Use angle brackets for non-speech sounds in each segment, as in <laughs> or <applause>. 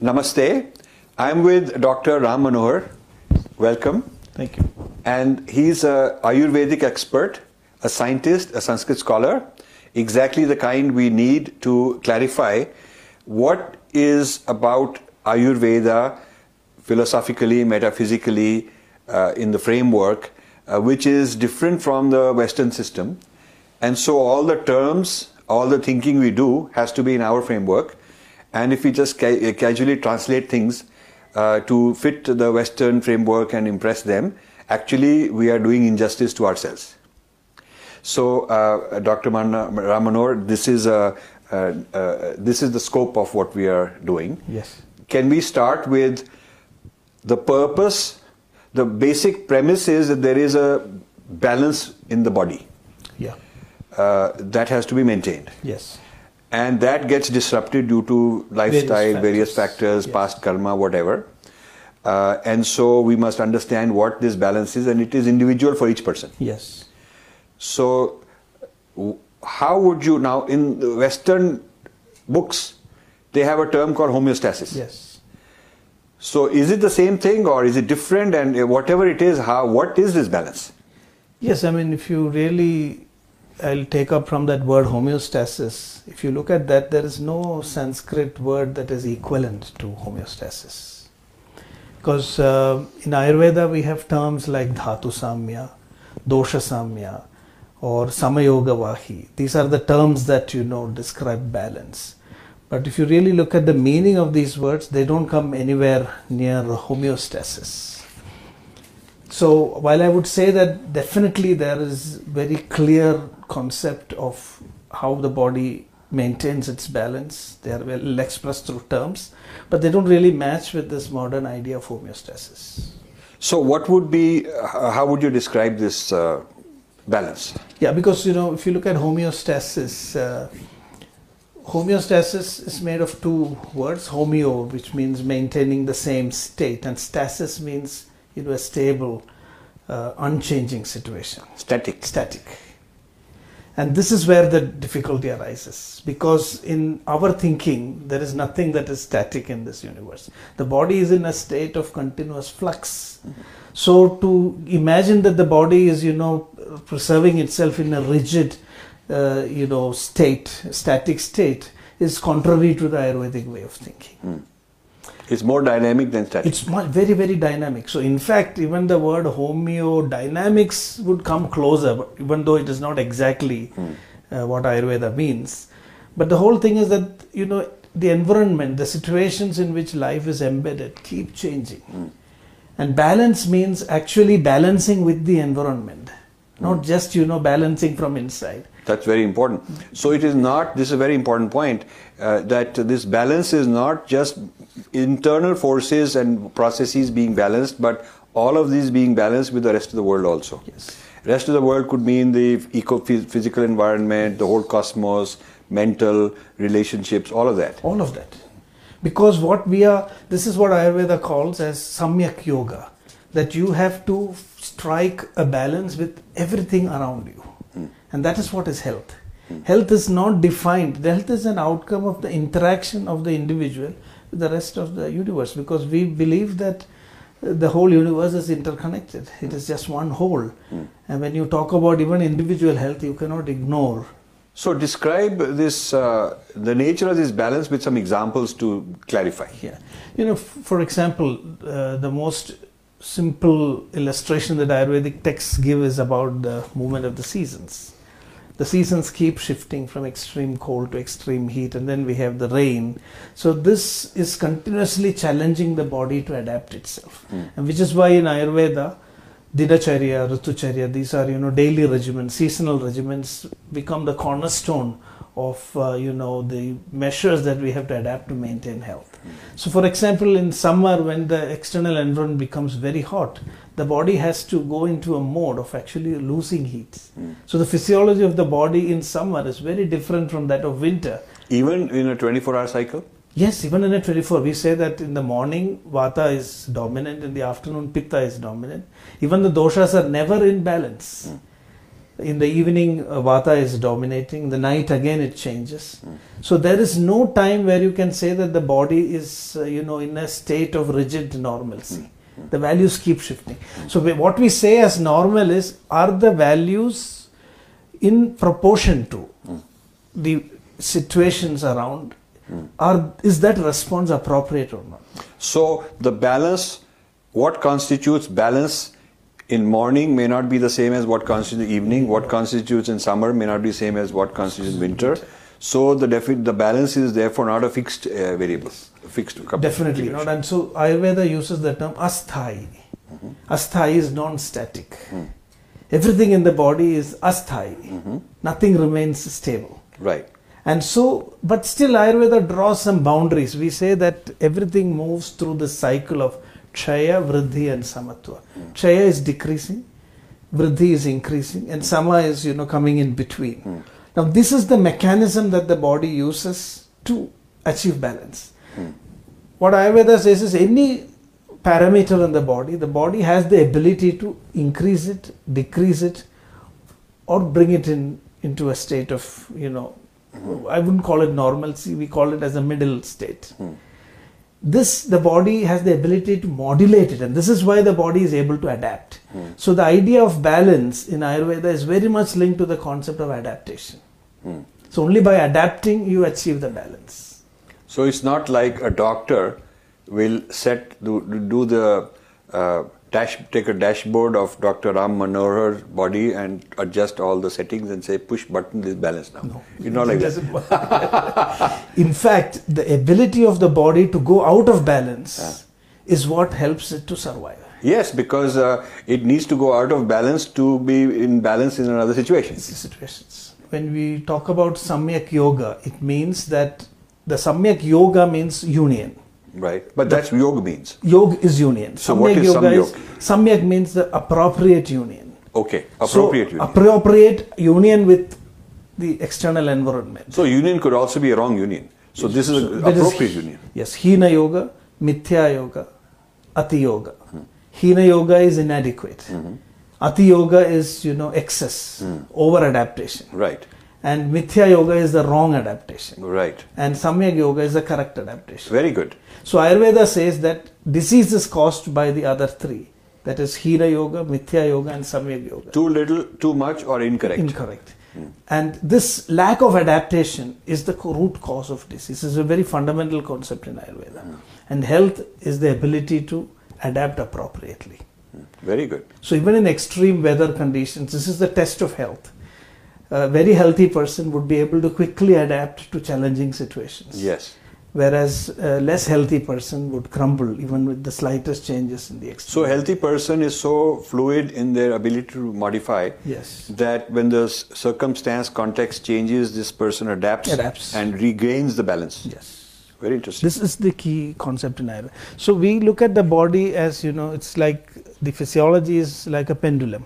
Namaste. I'm with Dr. Ram Manohar. Welcome. Thank you. And he's a Ayurvedic expert, a scientist, a Sanskrit scholar, exactly the kind we need to clarify what is about Ayurveda philosophically, metaphysically, uh, in the framework, uh, which is different from the Western system. And so all the terms, all the thinking we do has to be in our framework. And if we just ca- casually translate things uh, to fit the Western framework and impress them, actually we are doing injustice to ourselves. So, uh, Dr. Man- Ramanor, this is a uh, uh, this is the scope of what we are doing. Yes. Can we start with the purpose? The basic premise is that there is a balance in the body Yeah. uh, that has to be maintained. Yes. And that gets disrupted due to lifestyle, factors. various factors, Yes. past karma, whatever. Uh, and so we must understand what this balance is, and it is individual for each person. Yes. So, how would you now in the Western books they have a term called homeostasis? Yes. So, is it the same thing or is it different? And whatever it is, how what is this balance? Yes. I mean, if you really, I'll take up from that word homeostasis. If you look at that, there is no Sanskrit word that is equivalent to homeostasis. Because uh, in Ayurveda we have terms like dhatu samya, dosha samya, or samayoga vahi. These are the terms that you know describe balance. But if you really look at the meaning of these words, they don't come anywhere near homeostasis. So while I would say that definitely there is very clear concept of how the body maintains its balance, they are well expressed through terms, but they don't really match with this modern idea of homeostasis. So, what would be, uh, how would you describe this uh, balance? Yeah, because you know, if you look at homeostasis, uh, homeostasis is made of two words: homeo, which means maintaining the same state, and stasis means know a stable, uh, unchanging situation, Static. static. And this is where the difficulty arises because in our thinking, there is nothing that is static in this universe. The body is in a state of continuous flux. So, to imagine that the body is, you know, preserving itself in a rigid, uh, you know, state, static state, is contrary to the Ayurvedic way of thinking. It's more dynamic than static. It's very, very dynamic. So, in fact, even the word homeodynamics would come closer, even though it is not exactly uh, what Ayurveda means. But the whole thing is that, you know, the environment, the situations in which life is embedded keep changing. And balance means actually balancing with the environment, not just, you know, balancing from inside. That's very important. So it is not, this is a very important point, uh, that this balance is not just internal forces and processes being balanced, but all of these being balanced with the rest of the world also. Yes. Rest of the world could mean the eco physical environment, the whole cosmos, mental relationships, all of that. all of that because what we are this is what ayurveda calls as samyak yoga that you have to strike a balance with everything around you. And that is what is health. Health is not defined. Health is an outcome of the interaction of the individual with the rest of the universe because we believe that the whole universe is interconnected. It is just one whole. And when you talk about even individual health you cannot ignore. So describe this, uh, the nature of this balance with some examples to clarify. Yeah, you know, f- for example, uh, the most simple illustration that Ayurvedic texts give is about the movement of the seasons. The seasons keep shifting from extreme cold to extreme heat, and then we have the rain. So this is continuously challenging the body to adapt itself, and which is why in Ayurveda, Dinacharya, Ritucharya, these are you know daily regimens, seasonal regimens become the cornerstone of uh, you know the measures that we have to adapt to maintain health. So, for example, in summer when the external environment becomes very hot, the body has to go into a mode of actually losing heat. Hmm. So, the physiology of the body in summer is very different from that of winter. Even in a 24 hour cycle? Yes, even in a 24, we say that in the morning Vata is dominant, in the afternoon Pitta is dominant. Even the doshas are never in balance. Hmm. In the evening, uh, Vata is dominating. The night again it changes. So there is no time where you can say that the body is, uh, you know, in a state of rigid normalcy. The values keep shifting. So we- what we say as normal is, are the values in proportion to the situations around? Are is that response appropriate or not? So the balance, what constitutes balance in morning may not be the same as what constitutes evening. What constitutes in summer may not be the same as what constitutes in winter. So the defi- the balance is therefore not a fixed uh, variable, a fixed couple. Definitely not. And so Ayurveda uses the term asthai. Mm-hmm. Asthai is non-static. Mm-hmm. Everything in the body is asthai. Mm-hmm. Nothing remains stable. Right. And so, but still Ayurveda draws some boundaries. We say that everything moves through the cycle of Kshaya, Vriddhi and Samatva. Kshaya is decreasing, Vriddhi is increasing and Sama is, you know, coming in between. Now this is the mechanism that the body uses to achieve balance. What Ayurveda says is any parameter in the body, the body has the ability to increase it, decrease it, or bring it in into a state of you know mm-hmm. i wouldn't call it normalcy we call it as a middle state mm. This the body has the ability to modulate it and this is why the body is able to adapt. So the idea of balance in ayurveda is very much linked to the concept of adaptation. So only by adapting you achieve the balance. So it's not like a doctor will set do, do the uh, dash take a dashboard of Dr. Ram Manohar's body and adjust all the settings and say push button this balance now. No, it's not like that. <laughs> In fact, the ability of the body to go out of balance is what helps it to survive. Yes, because uh, it needs to go out of balance to be in balance in another situation. situations. When we talk about Samyak Yoga, it means that the Samyak Yoga means union. Right. But that's yoga means. Yoga is union. So what is Yoga Samyog? Samyak means the appropriate union. Okay. Appropriate so, union. Appropriate union with the external environment. so union could also be a wrong union. So this is So an there is- appropriate union. Yes, Hina Yoga, Mithya Yoga, Ati Yoga. Hmm. Hina Yoga is inadequate. Mm-hmm. Ati Yoga is, you know, excess, hmm. over adaptation. Right. And Mithya Yoga is the wrong adaptation. Right. And Samyak Yoga is the correct adaptation. Very good. So Ayurveda says that disease is caused by the other three. That is Hina Yoga, Mithya Yoga, and Samyak Yoga. Too little, too much, or incorrect. Incorrect. And this lack of adaptation is the root cause of disease. This is a very fundamental concept in Ayurveda. And health is the ability to adapt appropriately. Very good. So even in extreme weather conditions, this is the test of health. A very healthy person would be able to quickly adapt to challenging situations. Yes. Whereas a less healthy person would crumble even with the slightest changes in the external. So a healthy person is so fluid in their ability to modify Yes. that when the circumstance context changes, this person adapts, Adapts. and regains the balance. Yes. Very interesting. This is the key concept in Ayurveda. So we look at the body as you know, it's like the physiology is like a pendulum.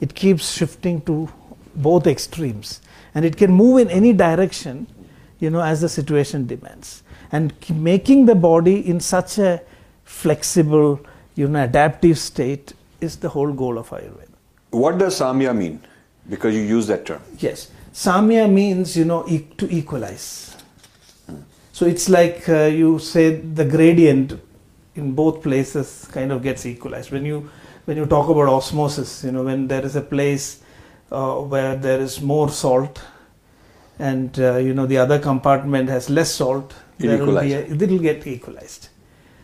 It keeps shifting to both extremes, and it can move in any direction, you know, as the situation demands. And making the body in such a flexible, you know, adaptive state is the whole goal of Ayurveda. what does samya mean? Because you use that term. Yes, samya means you know e- to equalize. So it's like uh, you say the gradient in both places kind of gets equalized. When you when you talk about osmosis, you know when there is a place uh, where there is more salt, and uh, you know the other compartment has less salt, It will be a, it will get equalized.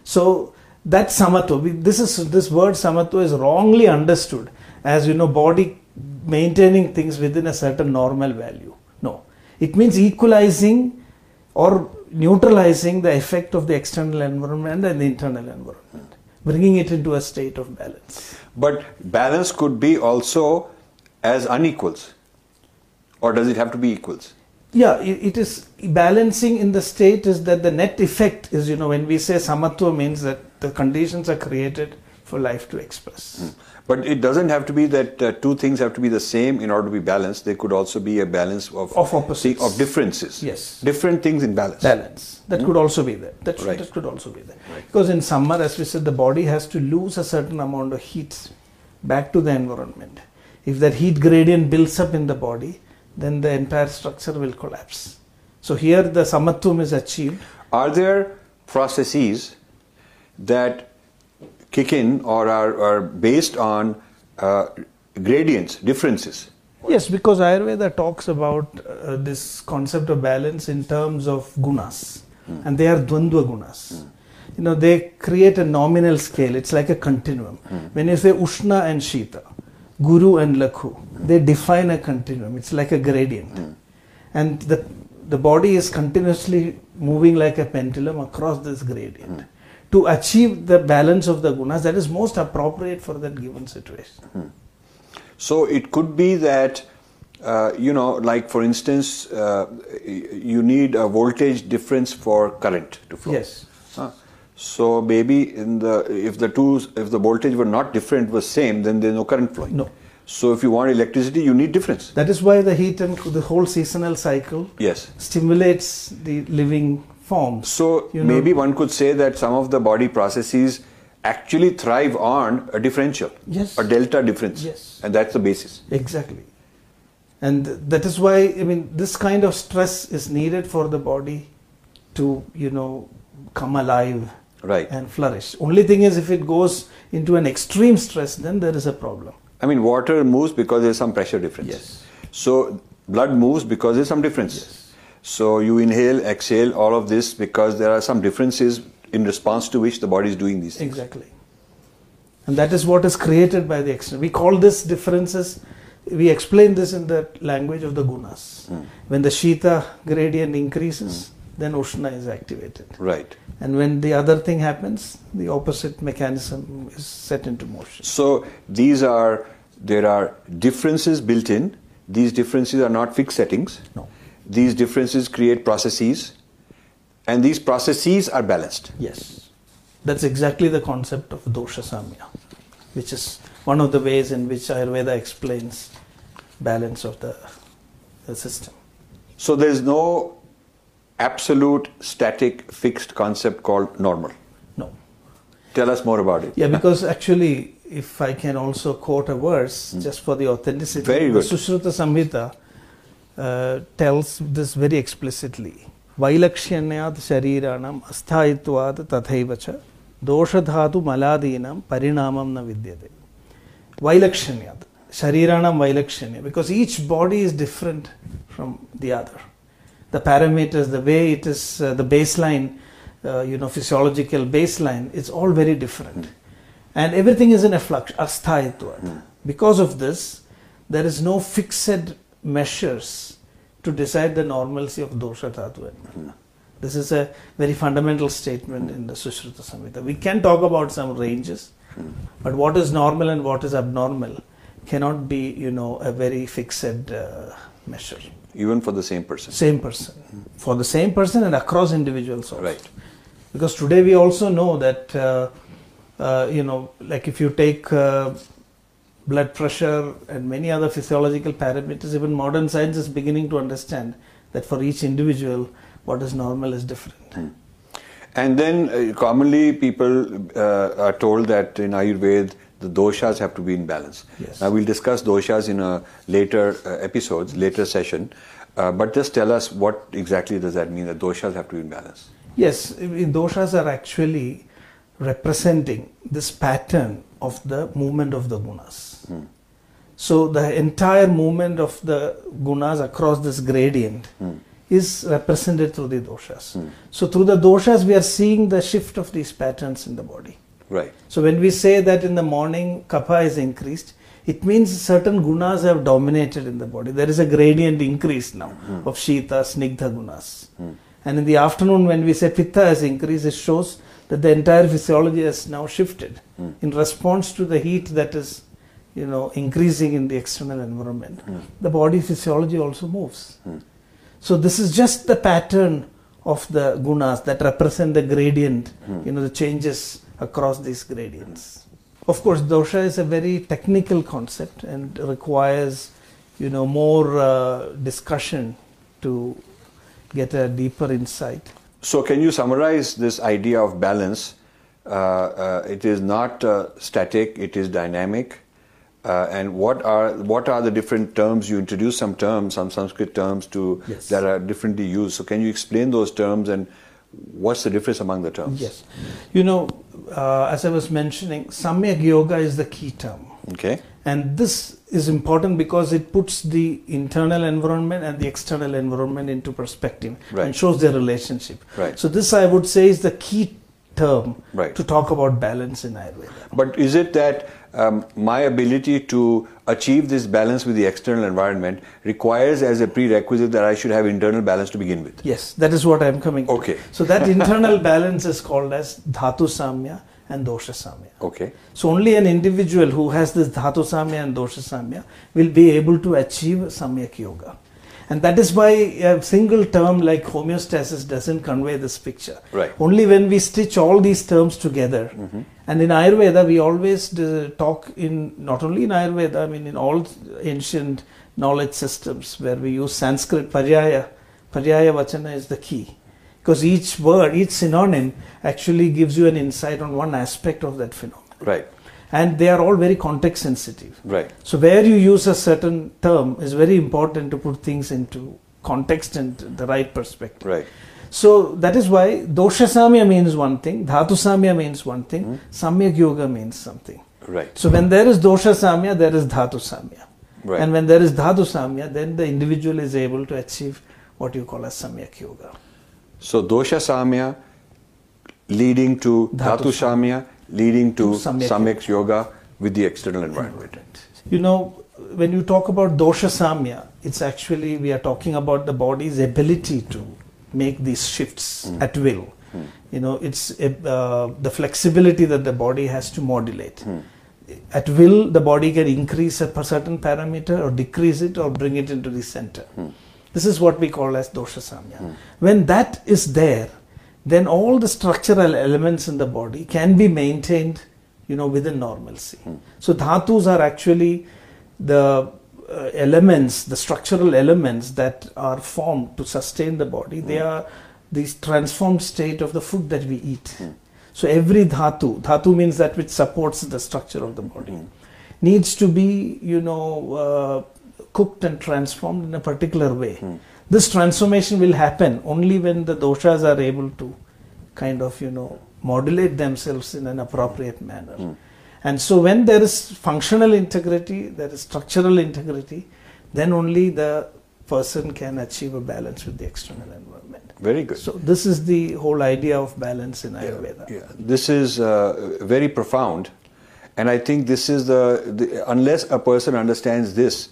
So that samatva, this is this word samatva is wrongly understood as you know body maintaining things within a certain normal value. No, it means equalizing or neutralizing the effect of the external environment and the internal environment, bringing it into a state of balance. But balance could be also as unequals. Or does it have to be equals? Yeah, it, is balancing in the state is that the net effect is you know when we say samatva means that the conditions are created for life to express. But it doesn't have to be that uh, two things have to be the same in order to be balanced. There could also be a balance of Of opposites. of differences. Yes. Different things in balance. balance that could also be there that, Right. that could also be there Right. because in summer as we said the body has to lose a certain amount of heat back to the environment if that heat gradient builds up in the body, then the entire structure will collapse. So here the samatvam is achieved. Are there processes that kick in or are, are based on uh, gradients, differences? Yes, because Ayurveda talks about uh, this concept of balance in terms of gunas, Hmm. and they are dvandva gunas. You know, they create a nominal scale. It's like a continuum. Hmm. When you say Ushna and Shita, Guru and Laghu, they define a continuum. It's like a gradient, Hmm. and the the body is continuously moving like a pendulum across this gradient. Hmm. To achieve the balance of the gunas that is most appropriate for that given situation. So it could be that, uh, you know, like for instance, uh, you need a voltage difference for current to flow. Yes. So maybe in the if the two if the voltage were not different was same, then there's no current flowing. No. So if you want electricity, you need difference. That is why the heat and the whole seasonal cycle Yes. stimulates the living forms. So You know- maybe one could say that some of the body processes actually thrive on a differential, Yes. a delta difference, Yes. and that's the basis. Exactly. And that is why, I mean, this kind of stress is needed for the body to, you know, come alive Right. and flourish. Only thing is, if it goes into an extreme stress, then there is a problem. I mean, water moves because there's some pressure difference. Yes. So blood moves because there's some difference. Yes. So you inhale, exhale, all of this because there are some differences in response to which the body is doing these things. Exactly. And that is what is created by the external. We call this differences, we explain this in the language of the gunas. Hmm. When the Shita gradient increases, then Ushna is activated. Right. And when the other thing happens, the opposite mechanism is set into motion. So these are there are differences built in. These differences are not fixed settings. No. These differences create processes, and these processes are balanced. Yes. That's exactly the concept of dosha samya, which is one of the ways in which Ayurveda explains balance of the, the system. So there is no absolute static fixed concept called normal? No. Tell us more about it. Yeah, because actually, if I can also quote a verse hmm. just for the authenticity, very good. the Sushruta Samhita uh, tells this very explicitly. Vailakshanyat shariranam asthayitvat tathayvacha doshadhatu maladinam parimanam na vidyate. Vailakshanyat. Shariranam vailakshanyat. Because each body is different from the other the parameters the way it is uh, the baseline uh, you know physiological baseline it's all very different. And everything is in a flux asthayitva because of this there is no fixed measures to decide the normalcy of dosha and mana. this is a very fundamental statement in the sushruta samhita. We can talk about some ranges but what is normal and what is abnormal cannot be you know a very fixed uh, measure Even for the same person. same person for the same person and across individuals also Right. because today we also know that uh, uh, you know like if you take uh, blood pressure and many other physiological parameters even modern science is beginning to understand that for each individual what is normal is different And then uh, commonly people uh, are told that in Ayurveda the doshas have to be in balance. Yes. Now we'll discuss doshas in a later uh, episodes, later session. Uh, but just tell us what exactly does that mean that doshas have to be in balance? Yes, doshas are actually representing this pattern of the movement of the gunas. So the entire movement of the gunas across this gradient is represented through the doshas. So through the doshas, we are seeing the shift of these patterns in the body. Right. So when we say that in the morning kapha is increased, it means certain gunas have dominated in the body. There is a gradient increase now hmm. of shita, snigdha gunas. Hmm. And in the afternoon, when we say pitta has increased, it shows that the entire physiology has now shifted hmm. in response to the heat that is, you know, increasing in the external environment. The body physiology also moves. So this is just the pattern of the gunas that represent the gradient, you know, the changes across these gradients. Of course, dosha is a very technical concept and requires, you know, more uh, discussion to get a deeper insight. So can you summarize this idea of balance? Uh, uh, it is not uh, static; it is dynamic. Uh, and what are what are the different terms you introduce some terms some sanskrit terms to Yes. that are differently used so can you explain those terms and what's the difference among the terms Yes. You know, uh, as I was mentioning, Samyak Yoga is the key term. okay And this is important because it puts the internal environment and the external environment into perspective Right. and shows their relationship. Right. So, this I would say is the key term Right. to talk about balance in Ayurveda. But is it that um, my ability to achieve this balance with the external environment requires as a prerequisite that I should have internal balance to begin with? Yes, that is what I am coming to. Okay. So, that <laughs> internal balance is called as Dhatu Samya and Dosha Samya. Okay. So only an individual who has this Dhatu Samya and Dosha Samya will be able to achieve Samyak Yoga. And that is why a single term like homeostasis doesn't convey this picture. Right. Only when we stitch all these terms together. And in Ayurveda, we always uh, talk in, not only in Ayurveda, I mean in all ancient knowledge systems where we use Sanskrit, Paryaya. Paryaya Vachana is the key. Because each word, each synonym actually gives you an insight on one aspect of that phenomenon. Right. And they are all very context sensitive. Right. So where you use a certain term is very important to put things into context and the right perspective. Right. So that is why dosha samya means one thing, dhatu samya means one thing, hmm. samyak yoga means something. Right. So when there is dosha samya, there is dhatu samya. Right. And when there is dhatu samya, then the individual is able to achieve what you call as samyak yoga. So dosha samya leading to Dhatu dhatu samya leading to To samyak samyak yoga with the external environment. You know, when you talk about dosha samya, it's actually we are talking about the body's ability to make these shifts hmm. at will. Hmm. You know, it's uh, the flexibility that the body has to modulate. Hmm. At will, the body can increase a certain parameter or decrease it or bring it into the center. This is what we call as dosha samya. When that is there, then all the structural elements in the body can be maintained, you know, within normalcy. Hmm. So dhatus are actually the uh, elements, the structural elements that are formed to sustain the body. They hmm. are this transformed state of the food that we eat. Hmm. So every dhatu, dhatu means that which supports the structure of the body, needs to be, you know, uh, cooked and transformed in a particular way. This transformation will happen only when the doshas are able to kind of, you know, modulate themselves in an appropriate manner. And so when there is functional integrity, there is structural integrity, then only the person can achieve a balance with the external environment. Very good. So this is the whole idea of balance in Ayurveda. Yeah, this is uh, very profound, and I think this is the, the unless a person understands this,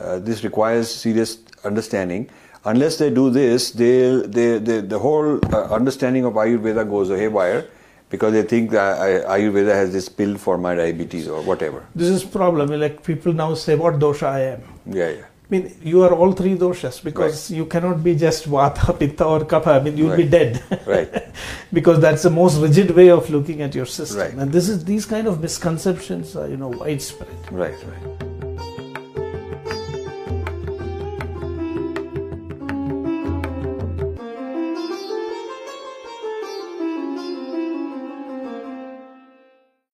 uh, this requires serious understanding. Unless they do this, they, they, they the whole uh, understanding of Ayurveda goes haywire because they think that Ayurveda has this pill for my diabetes or whatever. This is problem. Like people now say, what dosha I am. Yeah, yeah. I mean, you are all three doshas because you cannot be just vata, pitta, or kapha. I mean, you'll be dead. Right. <laughs> because that's the most rigid way of looking at your system. Right. And this is these kind of misconceptions are, you know, widespread. Right, right.